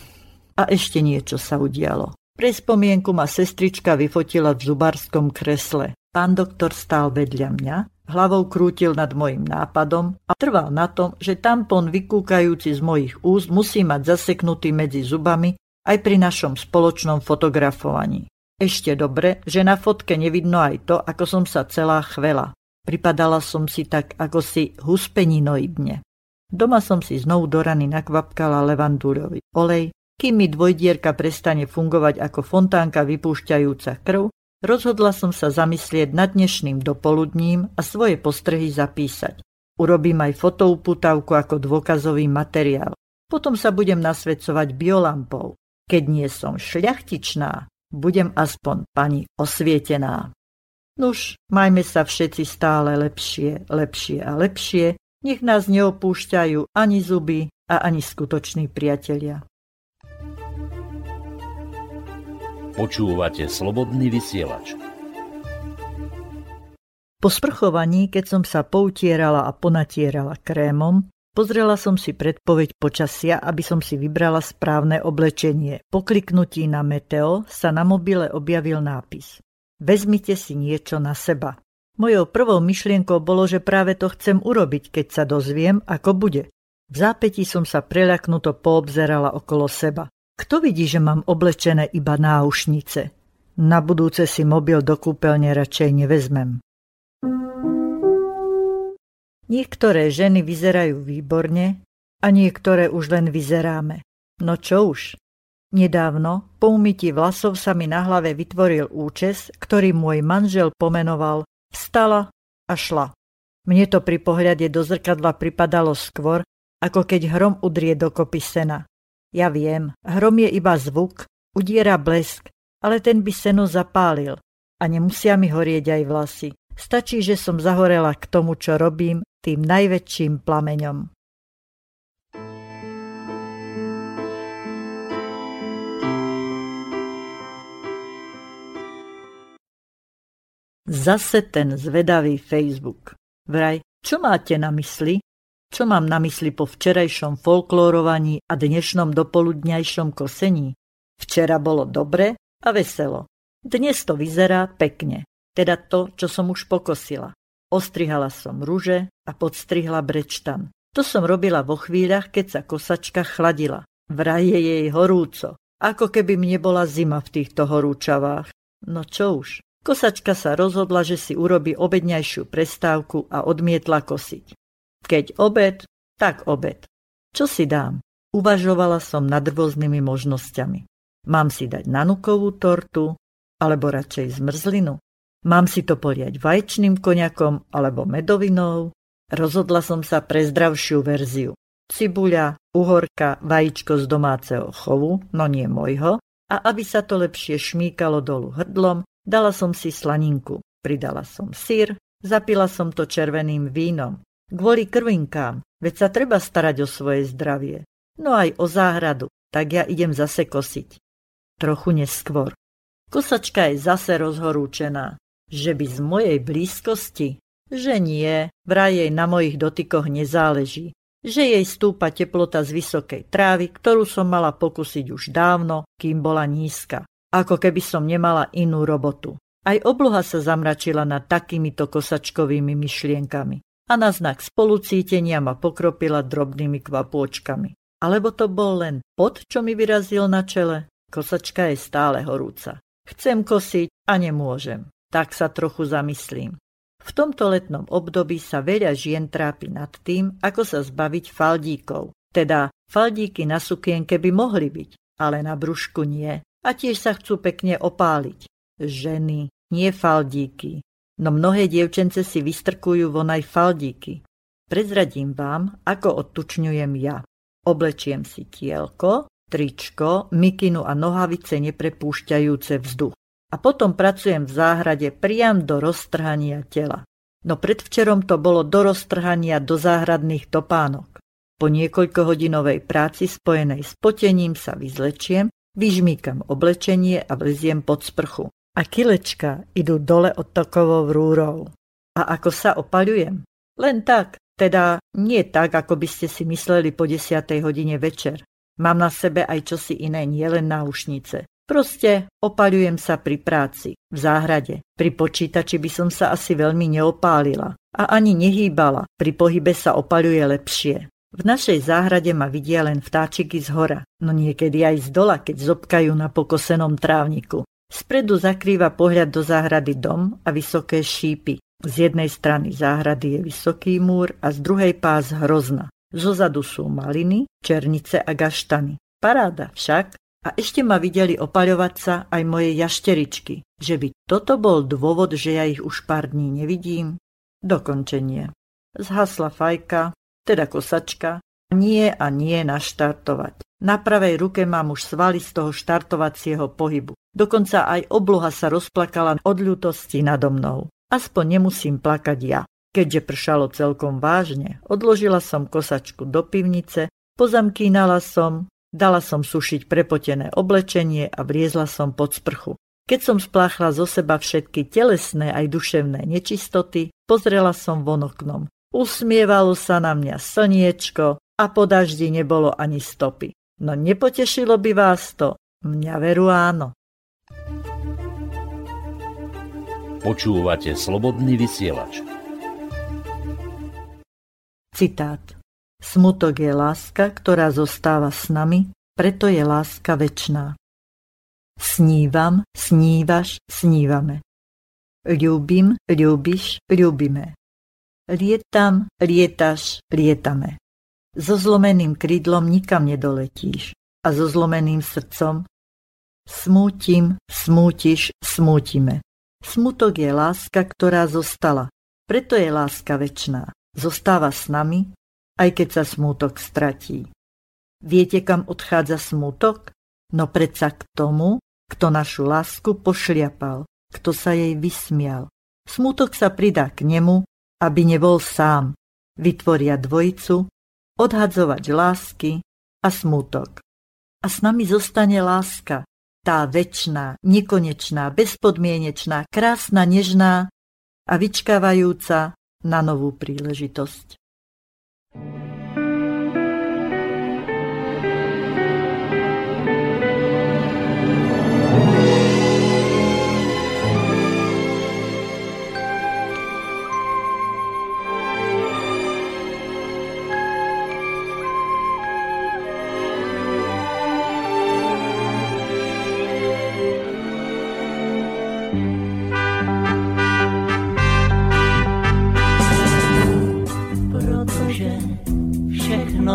A ešte niečo sa udialo. Pre spomienku ma sestrička vyfotila v zubárskom kresle. Pán doktor stál vedľa mňa, hlavou krútil nad mojim nápadom a trval na tom, že tampon vykúkajúci z mojich úst musí mať zaseknutý medzi zubami aj pri našom spoločnom fotografovaní. Ešte dobre, že na fotke nevidno aj to, ako som sa celá chvela. Pripadala som si tak ako si huspeninoidne. Doma som si znovu do rany nakvapkala levandúrový olej, kým mi dvojdierka prestane fungovať ako fontánka vypúšťajúca krv, rozhodla som sa zamyslieť nad dnešným dopoludním a svoje postrehy zapísať. Urobím aj fotouputavku ako dôkazový materiál. Potom sa budem nasvedcovať biolampou. Keď nie som šľachtičná, budem aspoň pani osvietená. Nuž, majme sa všetci stále lepšie, lepšie a lepšie, nech nás neopúšťajú ani zuby a ani skutoční priatelia. Počúvate slobodný vysielač. Po sprchovaní, keď som sa poutierala a ponatierala krémom, pozrela som si predpoveď počasia, aby som si vybrala správne oblečenie. Po kliknutí na Meteo sa na mobile objavil nápis. Vezmite si niečo na seba. Mojou prvou myšlienkou bolo, že práve to chcem urobiť, keď sa dozviem, ako bude. V zápätí som sa preľaknuto poobzerala okolo seba. Kto vidí, že mám oblečené iba náušnice? Na budúce si mobil do kúpeľne radšej nevezmem. Niektoré ženy vyzerajú výborne a niektoré už len vyzeráme. No čo už? Nedávno, po umytí vlasov sa mi na hlave vytvoril účes, ktorý môj manžel pomenoval Vstala a šla. Mne to pri pohľade do zrkadla pripadalo skôr, ako keď hrom udrie do kopy sena. Ja viem, hrom je iba zvuk, udiera blesk, ale ten by seno zapálil. A nemusia mi horieť aj vlasy. Stačí, že som zahorela k tomu, čo robím, tým najväčším plameňom. Zase ten zvedavý Facebook. Vraj, čo máte na mysli? Čo mám na mysli po včerajšom folklórovaní a dnešnom dopoludňajšom kosení? Včera bolo dobre a veselo. Dnes to vyzerá pekne, teda to, čo som už pokosila. Ostrihala som ruže a podstrihla brečtan. To som robila vo chvíľach, keď sa kosačka chladila. Vraj je jej horúco, ako keby mne bola zima v týchto horúčavách. No čo už, kosačka sa rozhodla, že si urobí obedňajšiu prestávku a odmietla kosiť. Keď obed, tak obed. Čo si dám? Uvažovala som nad rôznymi možnosťami. Mám si dať nanukovú tortu, alebo radšej zmrzlinu? Mám si to poliať vaječným koniakom alebo medovinou? Rozhodla som sa pre zdravšiu verziu. Cibuľa, uhorka, vajíčko z domáceho chovu, no nie môjho, a aby sa to lepšie šmíkalo dolu hrdlom, dala som si slaninku. Pridala som sír, zapila som to červeným vínom. Kvôli krvinkám, veď sa treba starať o svoje zdravie. No aj o záhradu, tak ja idem zase kosiť. Trochu neskôr. Kosačka je zase rozhorúčená. Že by z mojej blízkosti? Že nie, vraj jej na mojich dotykoch nezáleží. Že jej stúpa teplota z vysokej trávy, ktorú som mala pokusiť už dávno, kým bola nízka. Ako keby som nemala inú robotu. Aj obloha sa zamračila nad takýmito kosačkovými myšlienkami a na znak spolucítenia ma pokropila drobnými kvapôčkami. Alebo to bol len pot, čo mi vyrazil na čele? Kosačka je stále horúca. Chcem kosiť a nemôžem. Tak sa trochu zamyslím. V tomto letnom období sa veľa žien trápi nad tým, ako sa zbaviť faldíkov. Teda faldíky na sukienke by mohli byť, ale na brúšku nie. A tiež sa chcú pekne opáliť. Ženy, nie faldíky. No mnohé dievčence si vystrkujú von aj faldíky. Prezradím vám, ako odtučňujem ja. Oblečiem si tielko, tričko, mikinu a nohavice neprepúšťajúce vzduch. A potom pracujem v záhrade priam do roztrhania tela. No predvčerom to bolo do roztrhania do záhradných topánok. Po niekoľkohodinovej práci spojenej s potením sa vyzlečiem, vyžmíkam oblečenie a vleziem pod sprchu. A kilečka idú dole od tokovou rúrou. A ako sa opaľujem? Len tak, teda nie tak, ako by ste si mysleli po 10. hodine večer. Mám na sebe aj čosi iné, nielen náušnice. Proste opaľujem sa pri práci, v záhrade. Pri počítači by som sa asi veľmi neopálila a ani nehýbala. Pri pohybe sa opaľuje lepšie. V našej záhrade ma vidia len vtáčiky z hora, no niekedy aj z dola, keď zobkajú na pokosenom trávniku. Spredu zakrýva pohľad do záhrady dom a vysoké šípy. Z jednej strany záhrady je vysoký múr a z druhej pás hrozna. Zozadu sú maliny, černice a gaštany. Paráda však. A ešte ma videli opaľovať sa aj moje jašteričky. Že by toto bol dôvod, že ja ich už pár dní nevidím? Dokončenie. Zhasla fajka, teda kosačka. Nie a nie naštartovať. Na pravej ruke mám už svaly z toho štartovacieho pohybu. Dokonca aj obloha sa rozplakala od ľútosti nado mnou. Aspoň nemusím plakať ja. Keďže pršalo celkom vážne, odložila som kosačku do pivnice, pozamkínala som, dala som sušiť prepotené oblečenie a vriezla som pod sprchu. Keď som spláchla zo seba všetky telesné aj duševné nečistoty, pozrela som von oknom. Usmievalo sa na mňa slniečko a po daždi nebolo ani stopy. No nepotešilo by vás to? Mňa veru áno. Počúvate slobodný vysielač. Citát. Smutok je láska, ktorá zostáva s nami, preto je láska väčná. Snívam, snívaš, snívame. Ľúbim, ľúbiš, ľúbime. Lietam, lietaš, lietame. So zlomeným krídlom nikam nedoletíš a so zlomeným srdcom smútim, smútiš, smútime. Smutok je láska, ktorá zostala, preto je láska väčná zostáva s nami, aj keď sa smútok stratí. Viete, kam odchádza smútok? No predsa k tomu, kto našu lásku pošliapal, kto sa jej vysmial. Smútok sa pridá k nemu, aby nebol sám. Vytvoria dvojicu, odhadzovať lásky a smútok. A s nami zostane láska, tá väčná, nekonečná, bezpodmienečná, krásna, nežná a vyčkávajúca na novú príležitosť.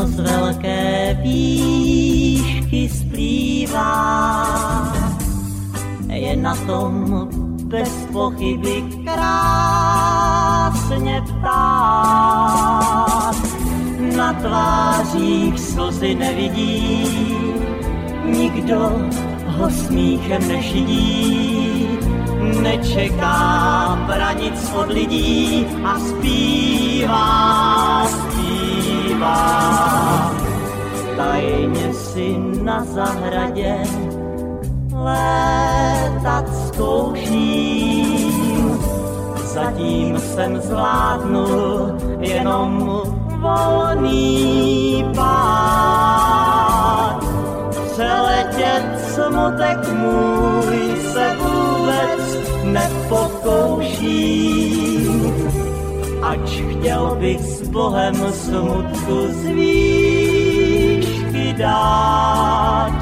Z velké výšky splývá. Je na tom bez pochyby krásně ptát. Na tvářích slzy nevidí, nikdo ho smíchem nešidí. Nečeká branic od lidí a zpívá, zpívá má. Tajně si na zahradě létat zkouším. Zatím jsem zvládnul jenom volný pád. Přeletět smutek můj se vůbec nepokouším ač chtěl bych s Bohem smutku z výšky dát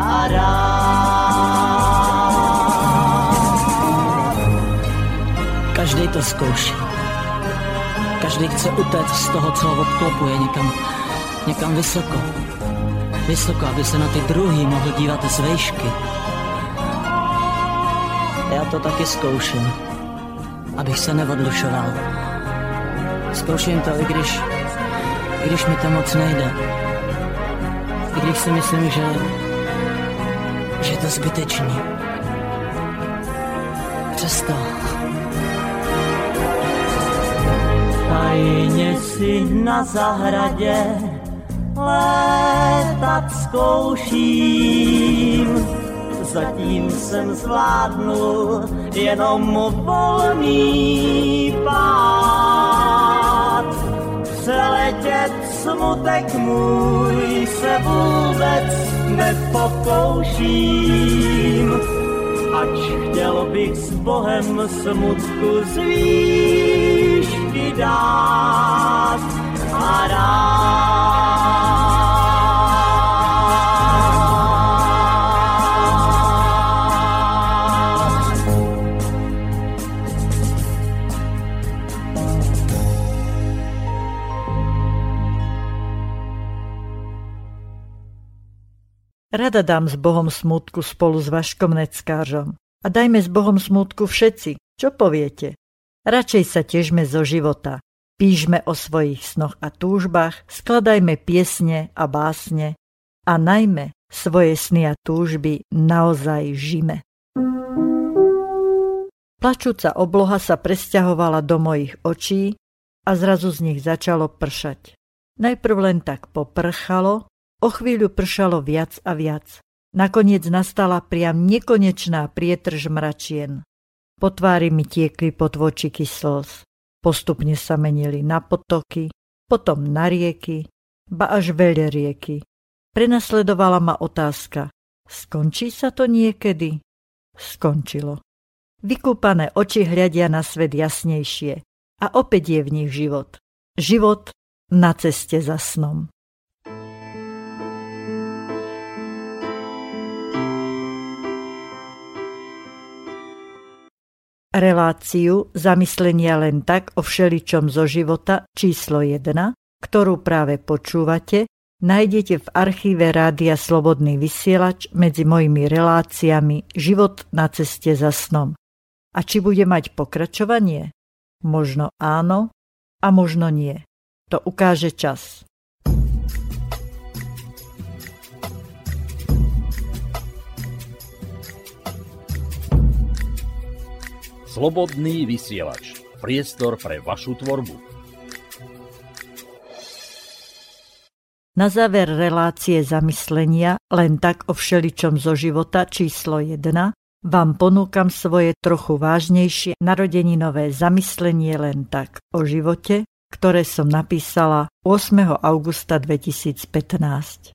a dát. Každý to zkouší. Každý chce utéct z toho, co ho obklopuje někam, někam vysoko. Vysoko, aby se na ty druhý mohl dívat z vejšky. Já to taky zkouším, abych se neodlušoval. Zkouším to, i když, i když mi to moc nejde. I když si myslím, že, že je to zbytečný. Přesto. Tajně si na zahradě létat zkouším. Zatím jsem zvládnul jenom volný pád. Přeletět smutek můj se vůbec nepokouším. Ač chtěl bych s Bohem smutku z výšky dát a dát. Rada dám s Bohom smutku spolu s Vaškom Neckářom. A dajme s Bohom smutku všetci. Čo poviete? Radšej sa težme zo života. Píšme o svojich snoch a túžbách, skladajme piesne a básne a najmä svoje sny a túžby naozaj žime. Plačúca obloha sa presťahovala do mojich očí a zrazu z nich začalo pršať. Najprv len tak poprchalo, o chvíľu pršalo viac a viac. Nakoniec nastala priam nekonečná prietrž mračien. Po tvári mi tiekli potvočiky slz. Postupne sa menili na potoky, potom na rieky, ba až veľa rieky. Prenasledovala ma otázka. Skončí sa to niekedy? Skončilo. Vykúpané oči hľadia na svet jasnejšie a opäť je v nich život. Život na ceste za snom. Reláciu zamyslenia len tak o všeličom zo života číslo 1, ktorú práve počúvate, nájdete v archíve Rádia Slobodný vysielač medzi mojimi reláciami Život na ceste za snom. A či bude mať pokračovanie? Možno áno a možno nie. To ukáže čas. Slobodný vysielač. Priestor pre vašu tvorbu. Na záver relácie zamyslenia len tak o všeličom zo života číslo 1 vám ponúkam svoje trochu vážnejšie narodeninové zamyslenie len tak o živote, ktoré som napísala 8. augusta 2015.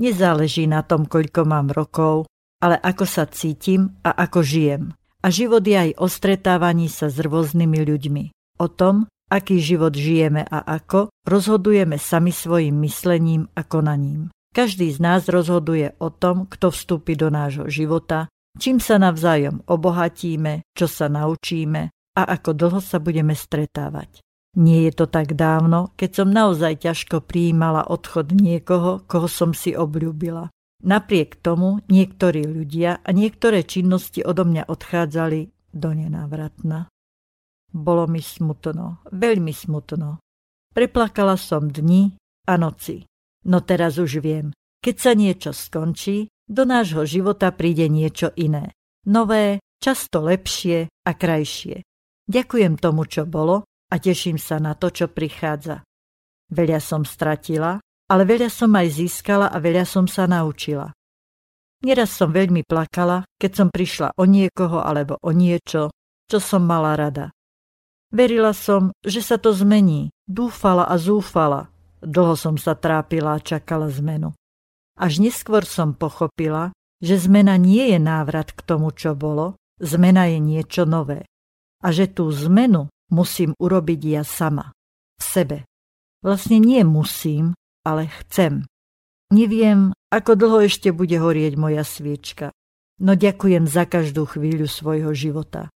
Nezáleží na tom, koľko mám rokov, ale ako sa cítim a ako žijem. A život je aj o stretávaní sa s rôznymi ľuďmi. O tom, aký život žijeme a ako, rozhodujeme sami svojim myslením a konaním. Každý z nás rozhoduje o tom, kto vstúpi do nášho života, čím sa navzájom obohatíme, čo sa naučíme a ako dlho sa budeme stretávať. Nie je to tak dávno, keď som naozaj ťažko prijímala odchod niekoho, koho som si obľúbila. Napriek tomu niektorí ľudia a niektoré činnosti odo mňa odchádzali do nenávratna. Bolo mi smutno, veľmi smutno. Preplakala som dni a noci. No teraz už viem, keď sa niečo skončí, do nášho života príde niečo iné. Nové, často lepšie a krajšie. Ďakujem tomu, čo bolo a teším sa na to, čo prichádza. Veľa som stratila, ale veľa som aj získala a veľa som sa naučila. Nieraz som veľmi plakala, keď som prišla o niekoho alebo o niečo, čo som mala rada. Verila som, že sa to zmení. Dúfala a zúfala. Dlho som sa trápila a čakala zmenu. Až neskôr som pochopila, že zmena nie je návrat k tomu, čo bolo, zmena je niečo nové. A že tú zmenu musím urobiť ja sama. V sebe. Vlastne nie musím, ale chcem. Neviem, ako dlho ešte bude horieť moja sviečka, no ďakujem za každú chvíľu svojho života.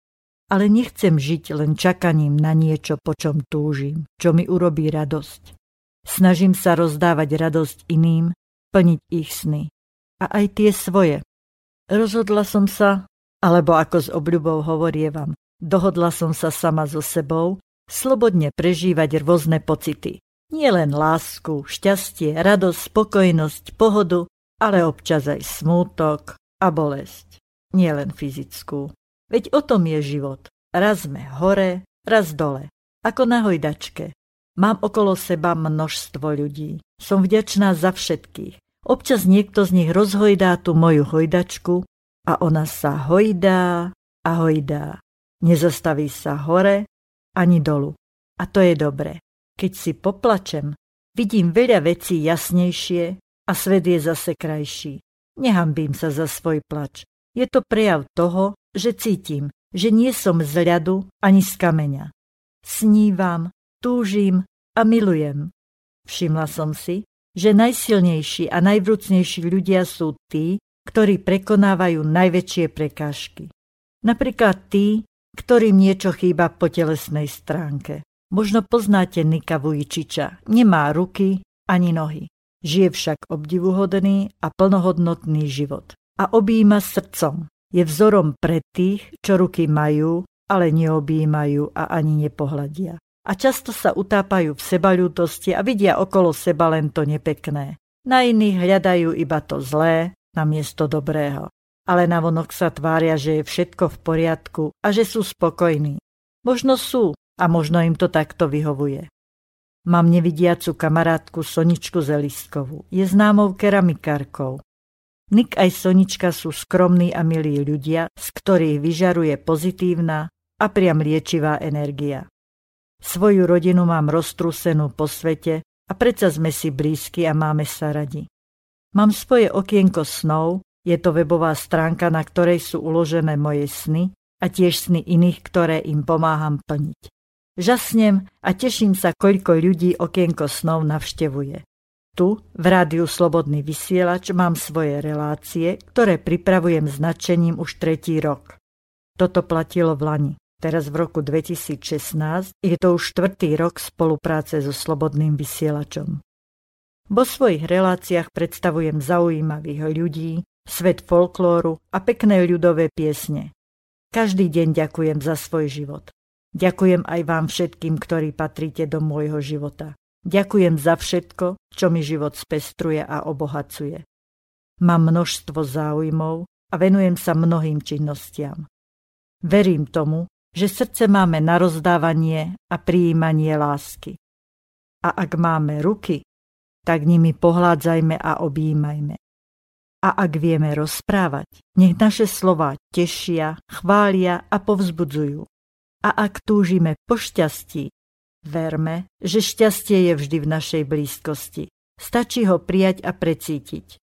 Ale nechcem žiť len čakaním na niečo, po čom túžim, čo mi urobí radosť. Snažím sa rozdávať radosť iným, plniť ich sny. A aj tie svoje. Rozhodla som sa, alebo ako s obľubou hovorievam, dohodla som sa sama so sebou, slobodne prežívať rôzne pocity. Nie len lásku, šťastie, radosť, spokojnosť, pohodu, ale občas aj smútok a bolesť. Nie len fyzickú. Veď o tom je život. Raz sme hore, raz dole. Ako na hojdačke. Mám okolo seba množstvo ľudí. Som vďačná za všetkých. Občas niekto z nich rozhojdá tú moju hojdačku a ona sa hojdá a hojdá. Nezastaví sa hore ani dolu. A to je dobre. Keď si poplačem, vidím veľa vecí jasnejšie a svet je zase krajší. Nehambím sa za svoj plač. Je to prejav toho, že cítim, že nie som z ľadu ani z kameňa. Snívam, túžim a milujem. Všimla som si, že najsilnejší a najvrúcnejší ľudia sú tí, ktorí prekonávajú najväčšie prekážky. Napríklad tí, ktorým niečo chýba po telesnej stránke. Možno poznáte Nika Vujčiča. Nemá ruky ani nohy. Žije však obdivuhodný a plnohodnotný život. A objíma srdcom. Je vzorom pre tých, čo ruky majú, ale neobjímajú a ani nepohľadia. A často sa utápajú v sebaľútosti a vidia okolo seba len to nepekné. Na iných hľadajú iba to zlé namiesto dobrého. Ale navonok sa tvária, že je všetko v poriadku a že sú spokojní. Možno sú, a možno im to takto vyhovuje. Mám nevidiacu kamarátku Soničku Zelistkovú. Je známou keramikárkou. Nik aj Sonička sú skromní a milí ľudia, z ktorých vyžaruje pozitívna a priam liečivá energia. Svoju rodinu mám roztrusenú po svete a predsa sme si blízki a máme sa radi. Mám svoje okienko snov, je to webová stránka, na ktorej sú uložené moje sny a tiež sny iných, ktoré im pomáham plniť. Žasnem a teším sa, koľko ľudí okienko snov navštevuje. Tu, v rádiu Slobodný vysielač, mám svoje relácie, ktoré pripravujem značením už tretí rok. Toto platilo v Lani. Teraz v roku 2016 je to už štvrtý rok spolupráce so Slobodným vysielačom. Vo svojich reláciách predstavujem zaujímavých ľudí, svet folklóru a pekné ľudové piesne. Každý deň ďakujem za svoj život. Ďakujem aj vám všetkým, ktorí patríte do môjho života. Ďakujem za všetko, čo mi život spestruje a obohacuje. Mám množstvo záujmov a venujem sa mnohým činnostiam. Verím tomu, že srdce máme na rozdávanie a prijímanie lásky. A ak máme ruky, tak nimi pohládzajme a objímajme. A ak vieme rozprávať, nech naše slova tešia, chvália a povzbudzujú. A ak túžime po šťastí, verme, že šťastie je vždy v našej blízkosti. Stačí ho prijať a precítiť.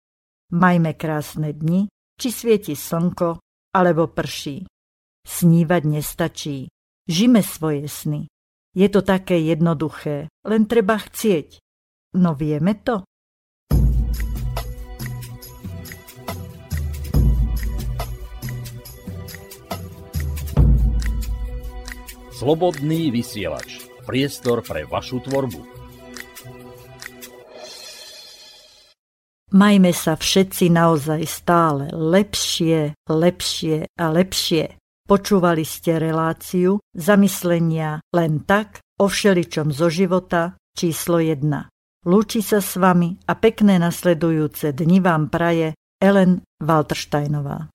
Majme krásne dni, či svieti slnko, alebo prší. Snívať nestačí. Žime svoje sny. Je to také jednoduché, len treba chcieť. No vieme to? Slobodný vysielač. Priestor pre vašu tvorbu. Majme sa všetci naozaj stále lepšie, lepšie a lepšie. Počúvali ste reláciu zamyslenia len tak o všeličom zo života číslo 1. Lúči sa s vami a pekné nasledujúce dni vám praje Ellen Waltersteinová.